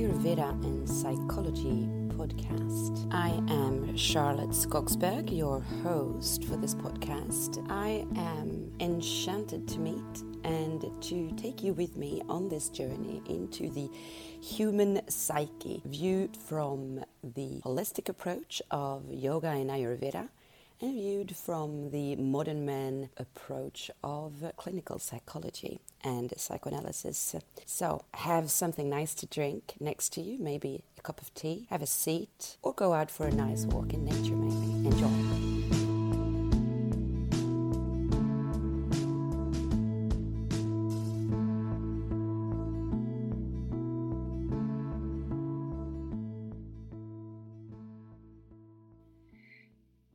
Ayurveda and Psychology podcast. I am Charlotte Skogsberg, your host for this podcast. I am enchanted to meet and to take you with me on this journey into the human psyche, viewed from the holistic approach of yoga and Ayurveda and viewed from the modern man approach of clinical psychology and psychoanalysis. So, have something nice to drink next to you, maybe a cup of tea, have a seat, or go out for a nice walk in nature, maybe. Enjoy.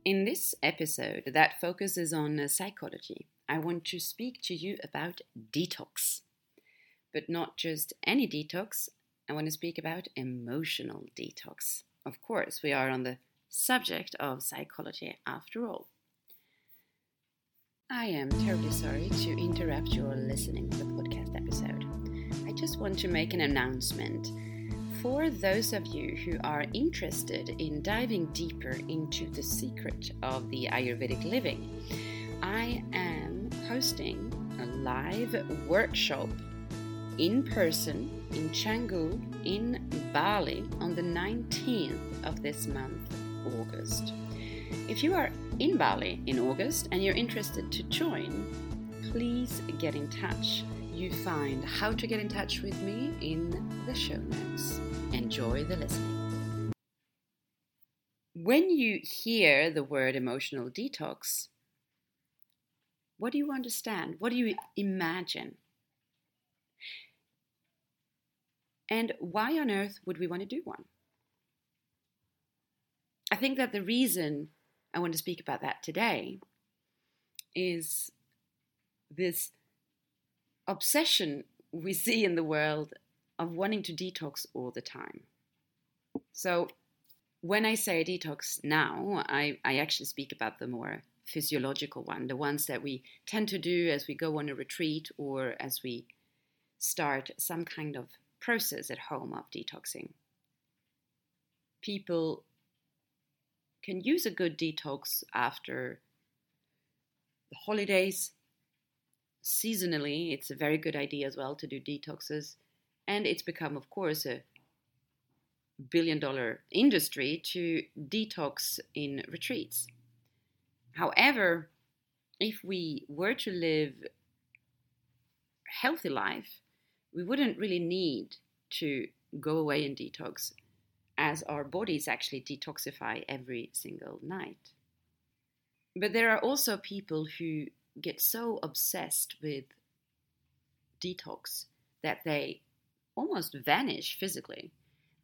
In this episode that focuses on uh, psychology, I want to speak to you about detox. But not just any detox, I want to speak about emotional detox. Of course, we are on the subject of psychology after all. I am terribly sorry to interrupt your listening to the podcast episode. I just want to make an announcement for those of you who are interested in diving deeper into the secret of the Ayurvedic living, I am hosting a live workshop in person in Canggu in Bali on the 19th of this month, August. If you are in Bali in August and you're interested to join, please get in touch. You find how to get in touch with me in the show notes. Enjoy the listening. When you hear the word emotional detox, what do you understand? What do you imagine? And why on earth would we want to do one? I think that the reason I want to speak about that today is this obsession we see in the world of wanting to detox all the time. So, when I say detox now, I, I actually speak about the more physiological one, the ones that we tend to do as we go on a retreat or as we start some kind of process at home of detoxing. People can use a good detox after the holidays. Seasonally, it's a very good idea as well to do detoxes and it's become, of course, a billion dollar industry to detox in retreats. However, if we were to live a healthy life, we wouldn't really need to go away and detox as our bodies actually detoxify every single night. But there are also people who get so obsessed with detox that they almost vanish physically.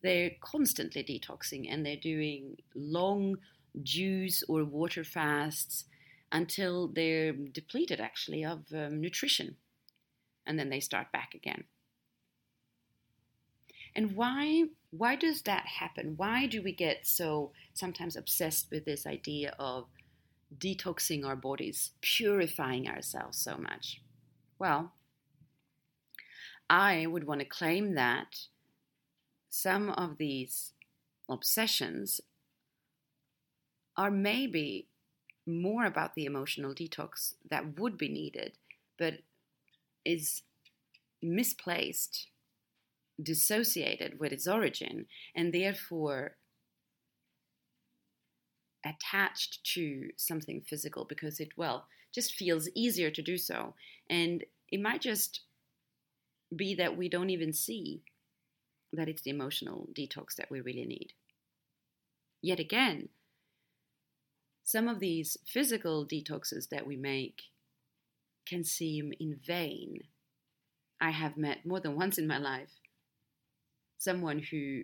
They're constantly detoxing and they're doing long juice or water fasts until they're depleted actually of um, nutrition. And then they start back again. And why why does that happen? Why do we get so sometimes obsessed with this idea of detoxing our bodies, purifying ourselves so much? Well, I would want to claim that some of these obsessions are maybe more about the emotional detox that would be needed, but is misplaced, dissociated with its origin, and therefore attached to something physical because it, well, just feels easier to do so. And it might just be that we don't even see that it's the emotional detox that we really need. Yet again, some of these physical detoxes that we make can seem in vain. I have met more than once in my life someone who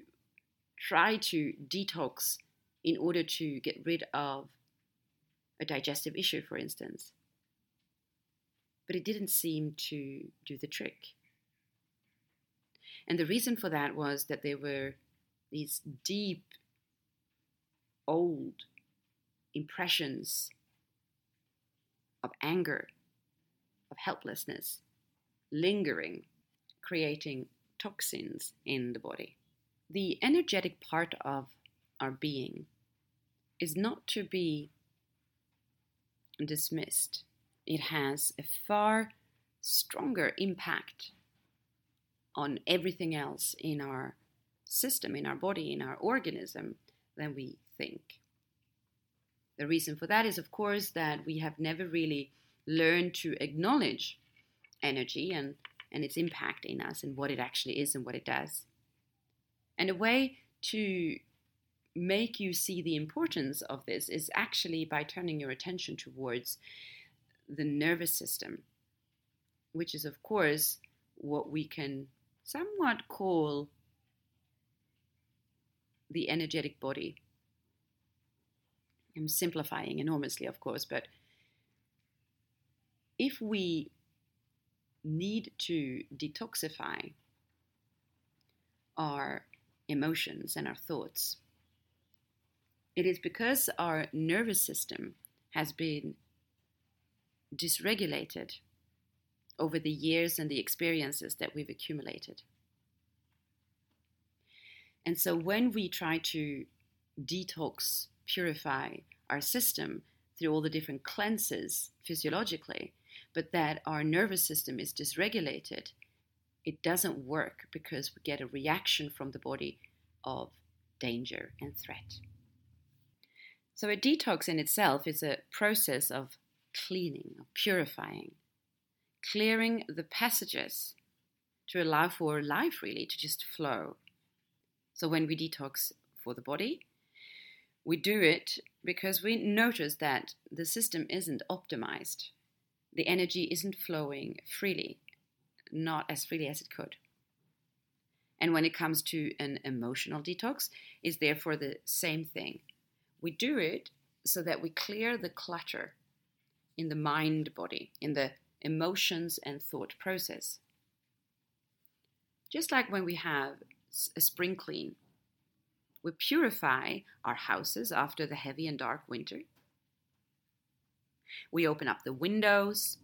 tried to detox in order to get rid of a digestive issue, for instance. But it didn't seem to do the trick. And the reason for that was that there were these deep, old impressions of anger, of helplessness, lingering, creating toxins in the body. the energetic part of our being is not to be dismissed. It has a far stronger impact on everything else in our system, in our body, in our organism than we think. The reason for that is, of course, that we have never really learned to acknowledge energy and, and its impact in us and what it actually is and what it does. And a way to make you see the importance of this is actually by turning your attention towards the nervous system, which is, of course, what we can somewhat call the energetic body. I'm simplifying enormously, of course, but if we need to detoxify our emotions and our thoughts, it is because our nervous system has been dysregulated over the years and the experiences that we've accumulated. And so when we try to detox, purify our system through all the different cleanses physiologically, but that our nervous system is dysregulated, it doesn't work because we get a reaction from the body of danger and threat. So, a detox in itself is a process of cleaning, of purifying, clearing the passages to allow for life really to just flow so when we detox for the body, we do it because we notice that the system isn't optimized. The energy isn't flowing freely, not as freely as it could. And when it comes to an emotional detox, is therefore the same thing. We do it so that we clear the clutter in the mind body, in the emotions and thought process. Just like when we have a spring clean. We purify our houses after the heavy and dark winter. We open up the windows.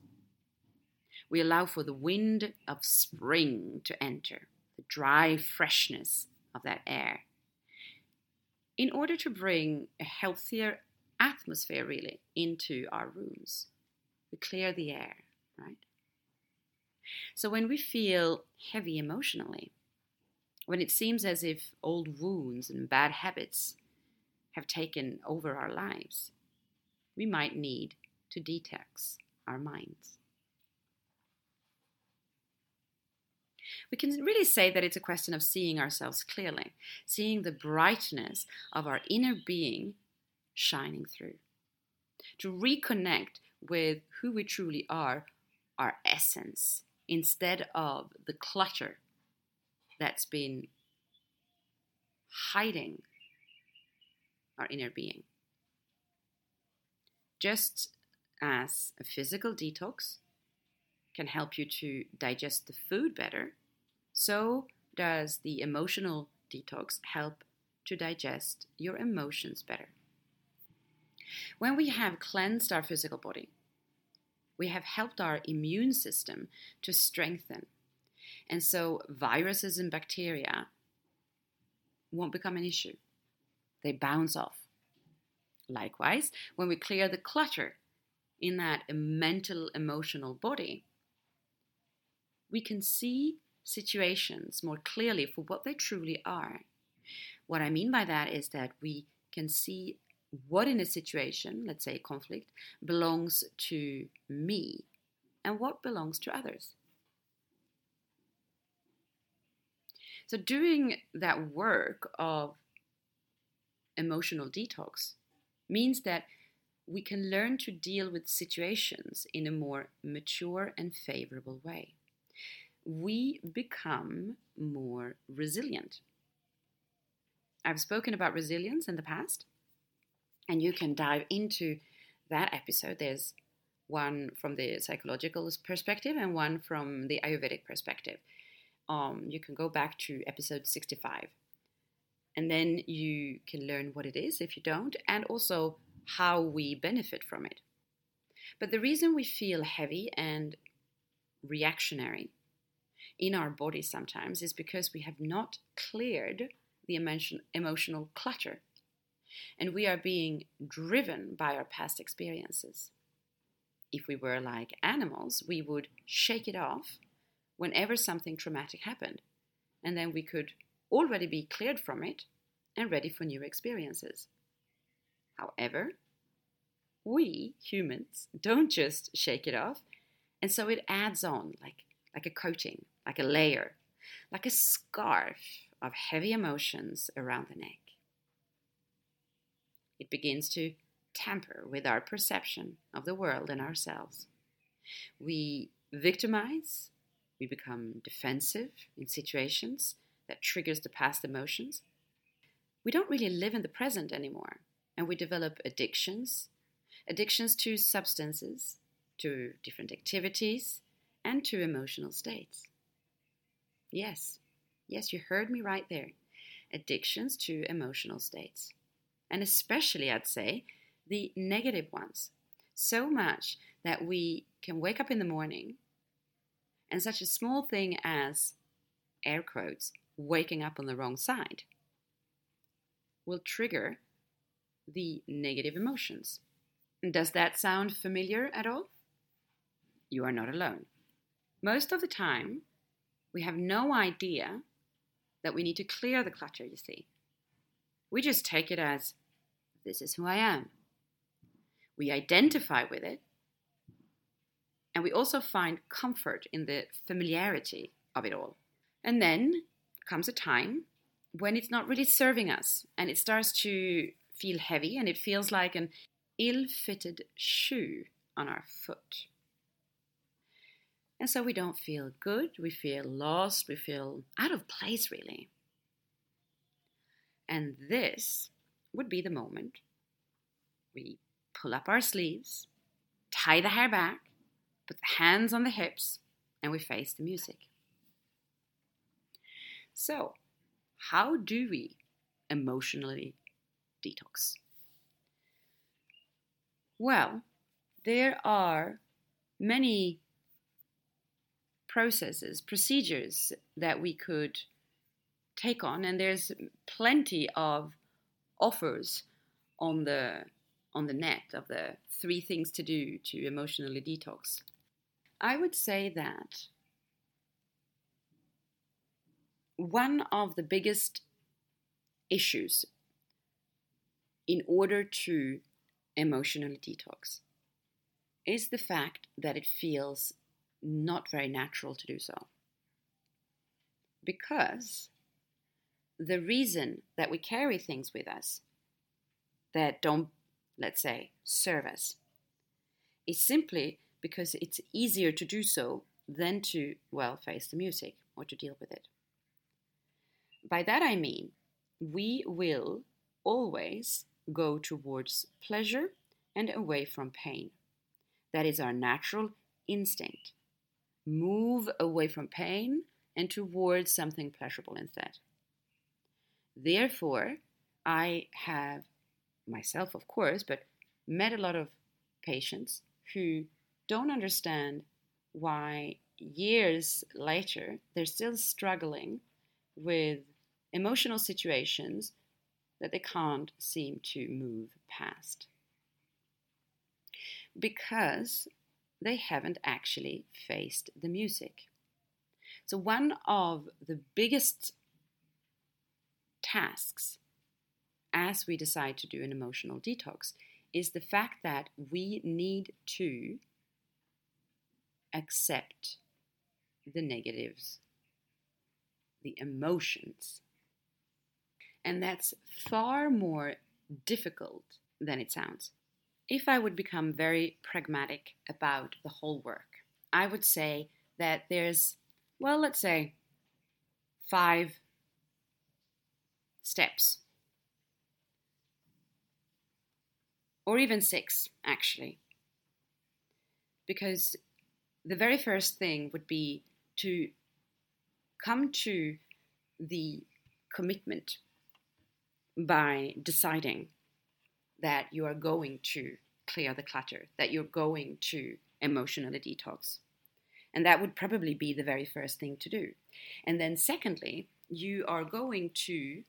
We allow for the wind of spring to enter, the dry freshness of that air, in order to bring a healthier atmosphere, really, into our rooms. We clear the air, right? So when we feel heavy emotionally, when it seems as if old wounds and bad habits have taken over our lives, we might need to detox our minds. We can really say that it's a question of seeing ourselves clearly, seeing the brightness of our inner being shining through. To reconnect with who we truly are, our essence, instead of the clutter that's been hiding our inner being. Just as a physical detox can help you to digest the food better, so does the emotional detox help to digest your emotions better. When we have cleansed our physical body, we have helped our immune system to strengthen and so viruses and bacteria won't become an issue. They bounce off. Likewise, when we clear the clutter in that mental, emotional body, we can see situations more clearly for what they truly are. What I mean by that is that we can see what in a situation, let's say a conflict, belongs to me and what belongs to others. So, doing that work of emotional detox means that we can learn to deal with situations in a more mature and favorable way. We become more resilient. I've spoken about resilience in the past, and you can dive into that episode. There's one from the psychological perspective and one from the Ayurvedic perspective um, you can go back to episode 65. And then you can learn what it is if you don't, and also how we benefit from it. But the reason we feel heavy and reactionary in our body sometimes is because we have not cleared the emotion, emotional clutter. And we are being driven by our past experiences. If we were like animals, we would shake it off whenever something traumatic happened, and then we could already be cleared from it and ready for new experiences. However, we humans don't just shake it off, and so it adds on like, like a coating, like a layer, like a scarf of heavy emotions around the neck. It begins to tamper with our perception of the world and ourselves. We victimize, we become defensive in situations that triggers the past emotions. We don't really live in the present anymore, and we develop addictions, addictions to substances, to different activities, and to emotional states. Yes, yes, you heard me right there. Addictions to emotional states. And especially, I'd say, the negative ones. So much that we can wake up in the morning and such a small thing as, air quotes, waking up on the wrong side will trigger the negative emotions. Does that sound familiar at all? You are not alone. Most of the time, we have no idea that we need to clear the clutter, you see. We just take it as this is who I am. We identify with it, and we also find comfort in the familiarity of it all. And then comes a time when it's not really serving us and it starts to feel heavy and it feels like an ill fitted shoe on our foot. And so we don't feel good, we feel lost, we feel out of place, really. And this would be the moment we pull up our sleeves, tie the hair back, put the hands on the hips, and we face the music. So, how do we emotionally detox? Well, there are many processes, procedures that we could take on, and there's plenty of offers on the on the net of the three things to do to emotionally detox. I would say that one of the biggest issues in order to emotionally detox is the fact that it feels not very natural to do so. Because the reason that we carry things with us that don't, let's say, serve us is simply because it's easier to do so than to, well, face the music or to deal with it. By that I mean, we will always go towards pleasure and away from pain. That is our natural instinct. Move away from pain and towards something pleasurable instead. Therefore, I have myself, of course, but met a lot of patients who don't understand why years later they're still struggling with emotional situations that they can't seem to move past. Because they haven't actually faced the music. So, one of the biggest tasks as we decide to do an emotional detox is the fact that we need to accept the negatives, the emotions and that's far more difficult than it sounds. If I would become very pragmatic about the whole work, I would say that there's, well, let's say five steps. Or even six, actually. Because the very first thing would be to come to the commitment by deciding that you are going to clear the clutter, that you're going to emotionally detox. And that would probably be the very first thing to do. And then, secondly, you are going to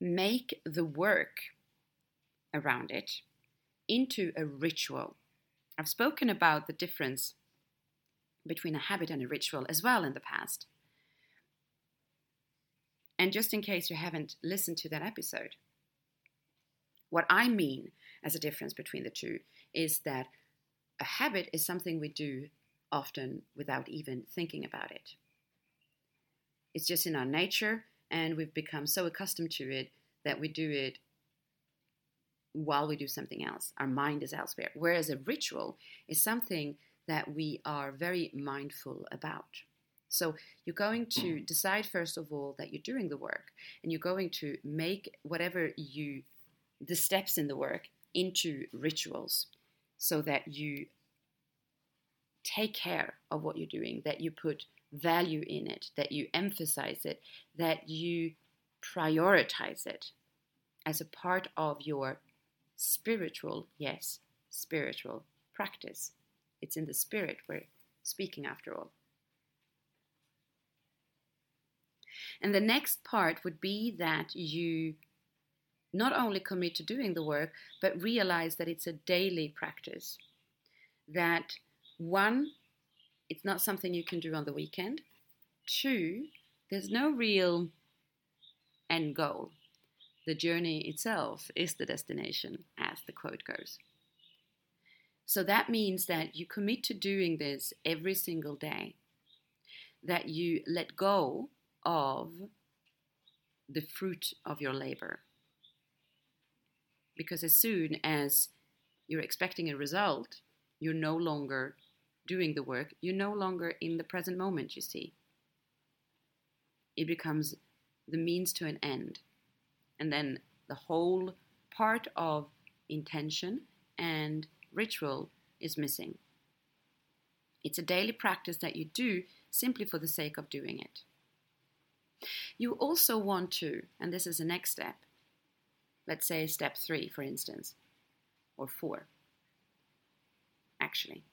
make the work around it into a ritual. I've spoken about the difference between a habit and a ritual as well in the past. And just in case you haven't listened to that episode, what I mean as a difference between the two is that a habit is something we do often without even thinking about it. It's just in our nature, and we've become so accustomed to it that we do it while we do something else. Our mind is elsewhere. Whereas a ritual is something that we are very mindful about. So you're going to decide, first of all, that you're doing the work, and you're going to make whatever you, the steps in the work, into rituals so that you take care of what you're doing, that you put value in it, that you emphasize it, that you prioritize it as a part of your spiritual, yes, spiritual practice. It's in the spirit we're speaking after all. And the next part would be that you not only commit to doing the work, but realize that it's a daily practice. That one, it's not something you can do on the weekend. Two, there's no real end goal. The journey itself is the destination, as the quote goes. So that means that you commit to doing this every single day, that you let go of the fruit of your labor. Because as soon as you're expecting a result, you're no longer doing the work, you're no longer in the present moment, you see. It becomes the means to an end. And then the whole part of intention and ritual is missing. It's a daily practice that you do simply for the sake of doing it. You also want to, and this is the next step, let's say step three, for instance, or four, actually,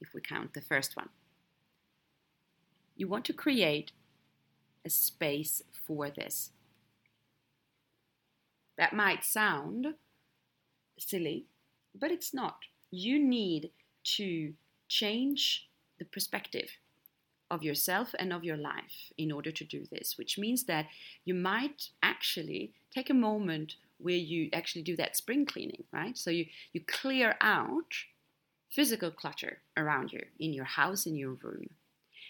if we count the first one. You want to create a space for this. That might sound silly, but it's not. You need to change the perspective of yourself and of your life in order to do this, which means that you might actually take a moment where you actually do that spring cleaning, right? So you, you clear out physical clutter around you in your house, in your room.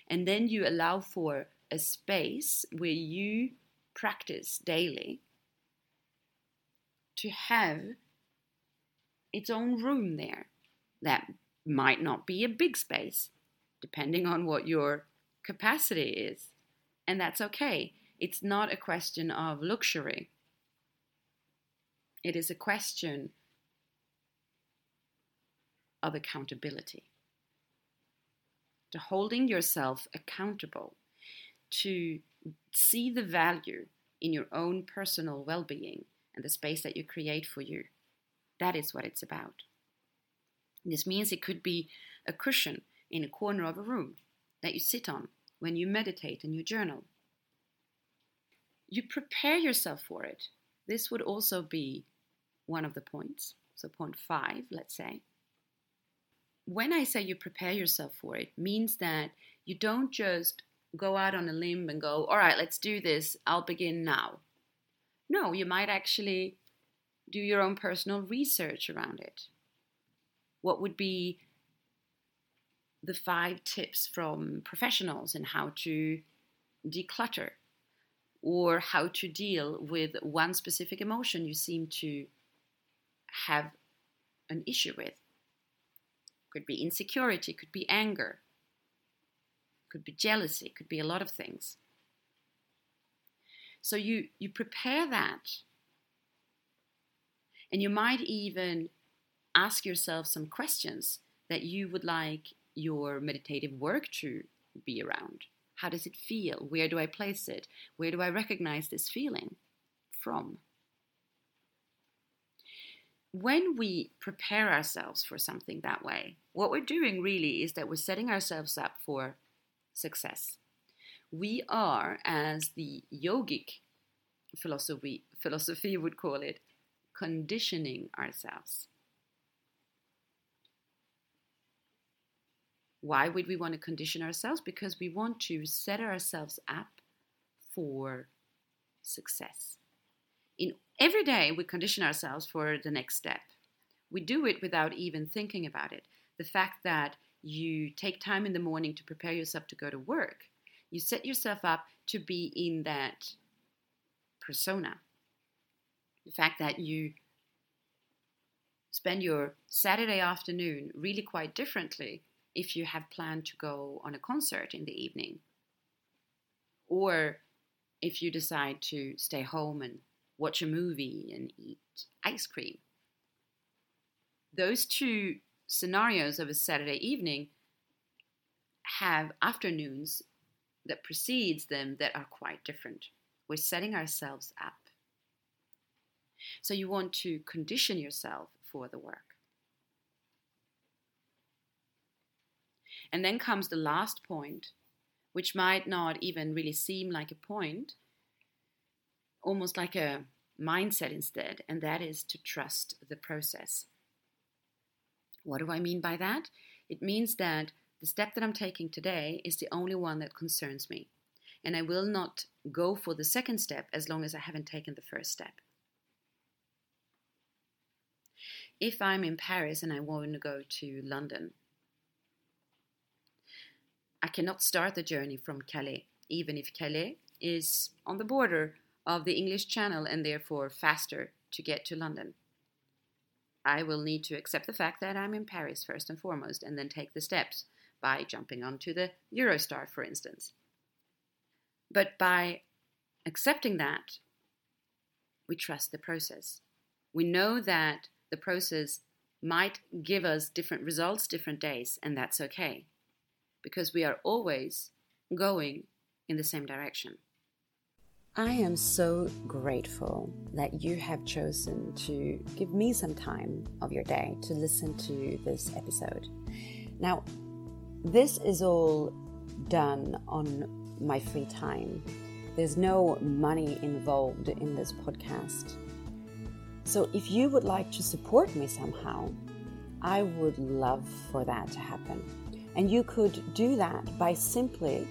And then you allow for a space where you practice daily to have its own room there. That might not be a big space, depending on what your capacity is. And that's okay. It's not a question of luxury, it is a question of accountability. To holding yourself accountable, to see the value in your own personal well being and the space that you create for you. That is what it's about. This means it could be a cushion in a corner of a room that you sit on when you meditate and you journal. You prepare yourself for it. This would also be one of the points. So, point five, let's say. When I say you prepare yourself for it, means that you don't just go out on a limb and go, all right, let's do this, I'll begin now. No, you might actually do your own personal research around it. What would be the five tips from professionals in how to declutter or how to deal with one specific emotion you seem to have an issue with. Could be insecurity, could be anger, could be jealousy, could be a lot of things. So you you prepare that and you might even ask yourself some questions that you would like your meditative work to be around. How does it feel? Where do I place it? Where do I recognize this feeling from? When we prepare ourselves for something that way, what we're doing really is that we're setting ourselves up for success. We are, as the yogic philosophy, philosophy would call it, conditioning ourselves. Why would we want to condition ourselves? Because we want to set ourselves up for success. In every day we condition ourselves for the next step. We do it without even thinking about it. The fact that you take time in the morning to prepare yourself to go to work, you set yourself up to be in that persona. The fact that you spend your Saturday afternoon really quite differently if you have planned to go on a concert in the evening. Or if you decide to stay home and watch a movie and eat ice cream. Those two scenarios of a Saturday evening have afternoons that precedes them that are quite different. We're setting ourselves up. So you want to condition yourself for the work. And then comes the last point, which might not even really seem like a point, almost like a mindset instead, and that is to trust the process. What do I mean by that? It means that the step that I'm taking today is the only one that concerns me, and I will not go for the second step as long as I haven't taken the first step. If I'm in Paris and I want to go to London, I cannot start the journey from Calais, even if Calais is on the border of the English Channel and therefore faster to get to London. I will need to accept the fact that I'm in Paris first and foremost and then take the steps by jumping onto the Eurostar, for instance. But by accepting that, we trust the process. We know that the process might give us different results different days, and that's okay because we are always going in the same direction. I am so grateful that you have chosen to give me some time of your day to listen to this episode. Now, this is all done on my free time. There's no money involved in this podcast. So, if you would like to support me somehow, I would love for that to happen. And you could do that by simply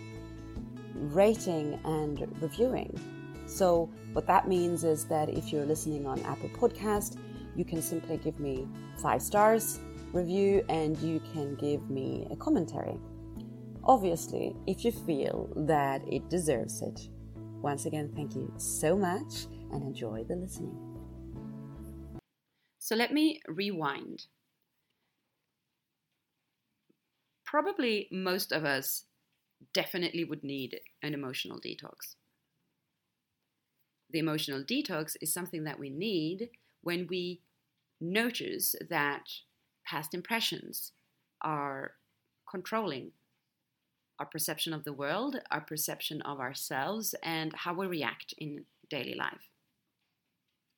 rating and reviewing. So, what that means is that if you're listening on Apple Podcast, you can simply give me five stars review and you can give me a commentary. Obviously, if you feel that it deserves it. Once again, thank you so much and enjoy the listening. So let me rewind. probably most of us definitely would need an emotional detox. The emotional detox is something that we need when we notice that past impressions are controlling our perception of the world, our perception of ourselves, and how we react in daily life.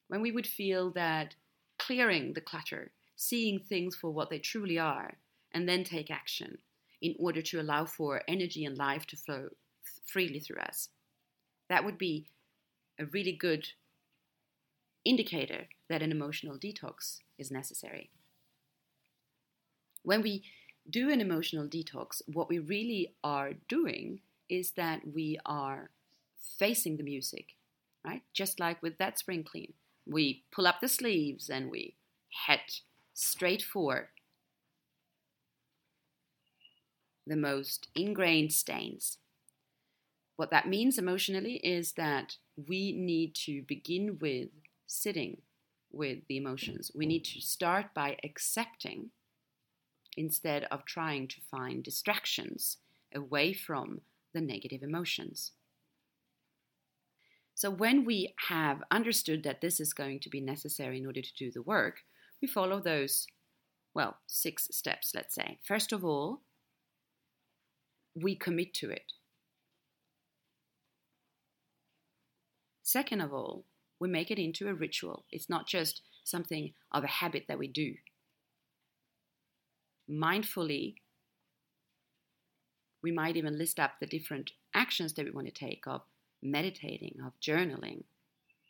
When we would feel that clearing the clutter, seeing things for what they truly are, and then take action in order to allow for energy and life to flow freely through us. That would be a really good indicator that an emotional detox is necessary. When we do an emotional detox, what we really are doing is that we are facing the music, right? Just like with that spring clean. We pull up the sleeves and we head straight for the most ingrained stains. What that means emotionally is that we need to begin with sitting with the emotions. We need to start by accepting instead of trying to find distractions away from the negative emotions. So, when we have understood that this is going to be necessary in order to do the work, we follow those, well, six steps, let's say. First of all, we commit to it. Second of all, we make it into a ritual. It's not just something of a habit that we do. Mindfully, we might even list up the different actions that we want to take of meditating, of journaling,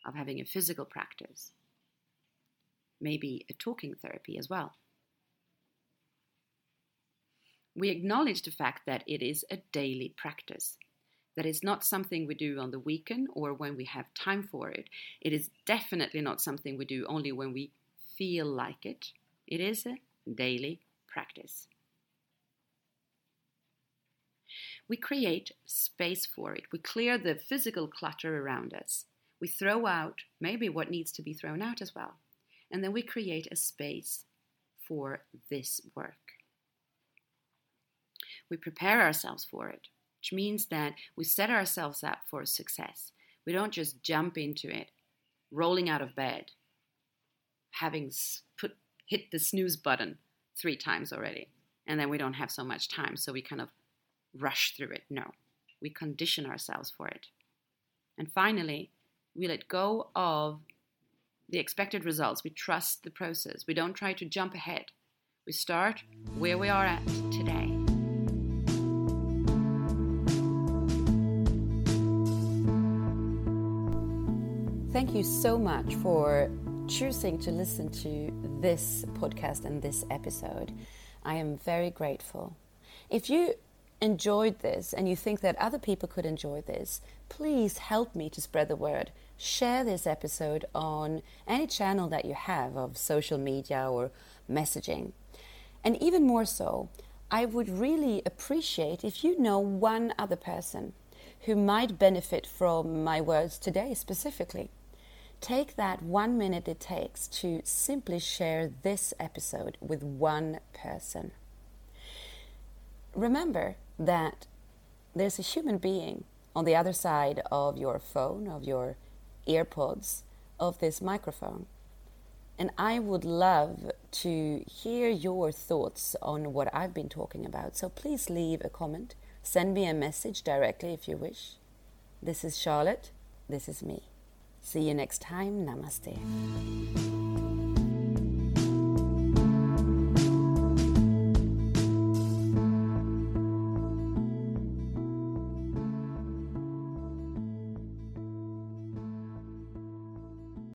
of having a physical practice, maybe a talking therapy as well. We acknowledge the fact that it is a daily practice, that it's not something we do on the weekend or when we have time for it. It is definitely not something we do only when we feel like it. It is a daily practice. We create space for it. We clear the physical clutter around us. We throw out maybe what needs to be thrown out as well. And then we create a space for this work. We prepare ourselves for it, which means that we set ourselves up for success. We don't just jump into it, rolling out of bed, having put hit the snooze button three times already, and then we don't have so much time, so we kind of rush through it. No, we condition ourselves for it. And finally, we let go of the expected results. We trust the process. We don't try to jump ahead. We start where we are at today. You so much for choosing to listen to this podcast and this episode. I am very grateful. If you enjoyed this and you think that other people could enjoy this, please help me to spread the word. Share this episode on any channel that you have of social media or messaging. And even more so, I would really appreciate if you know one other person who might benefit from my words today specifically. Take that one minute it takes to simply share this episode with one person. Remember, that there's a human being on the other side of your phone, of your earpods, of this microphone. And I would love to hear your thoughts on what I've been talking about. So please leave a comment. Send me a message directly if you wish. This is Charlotte. This is me. See you next time. Namaste.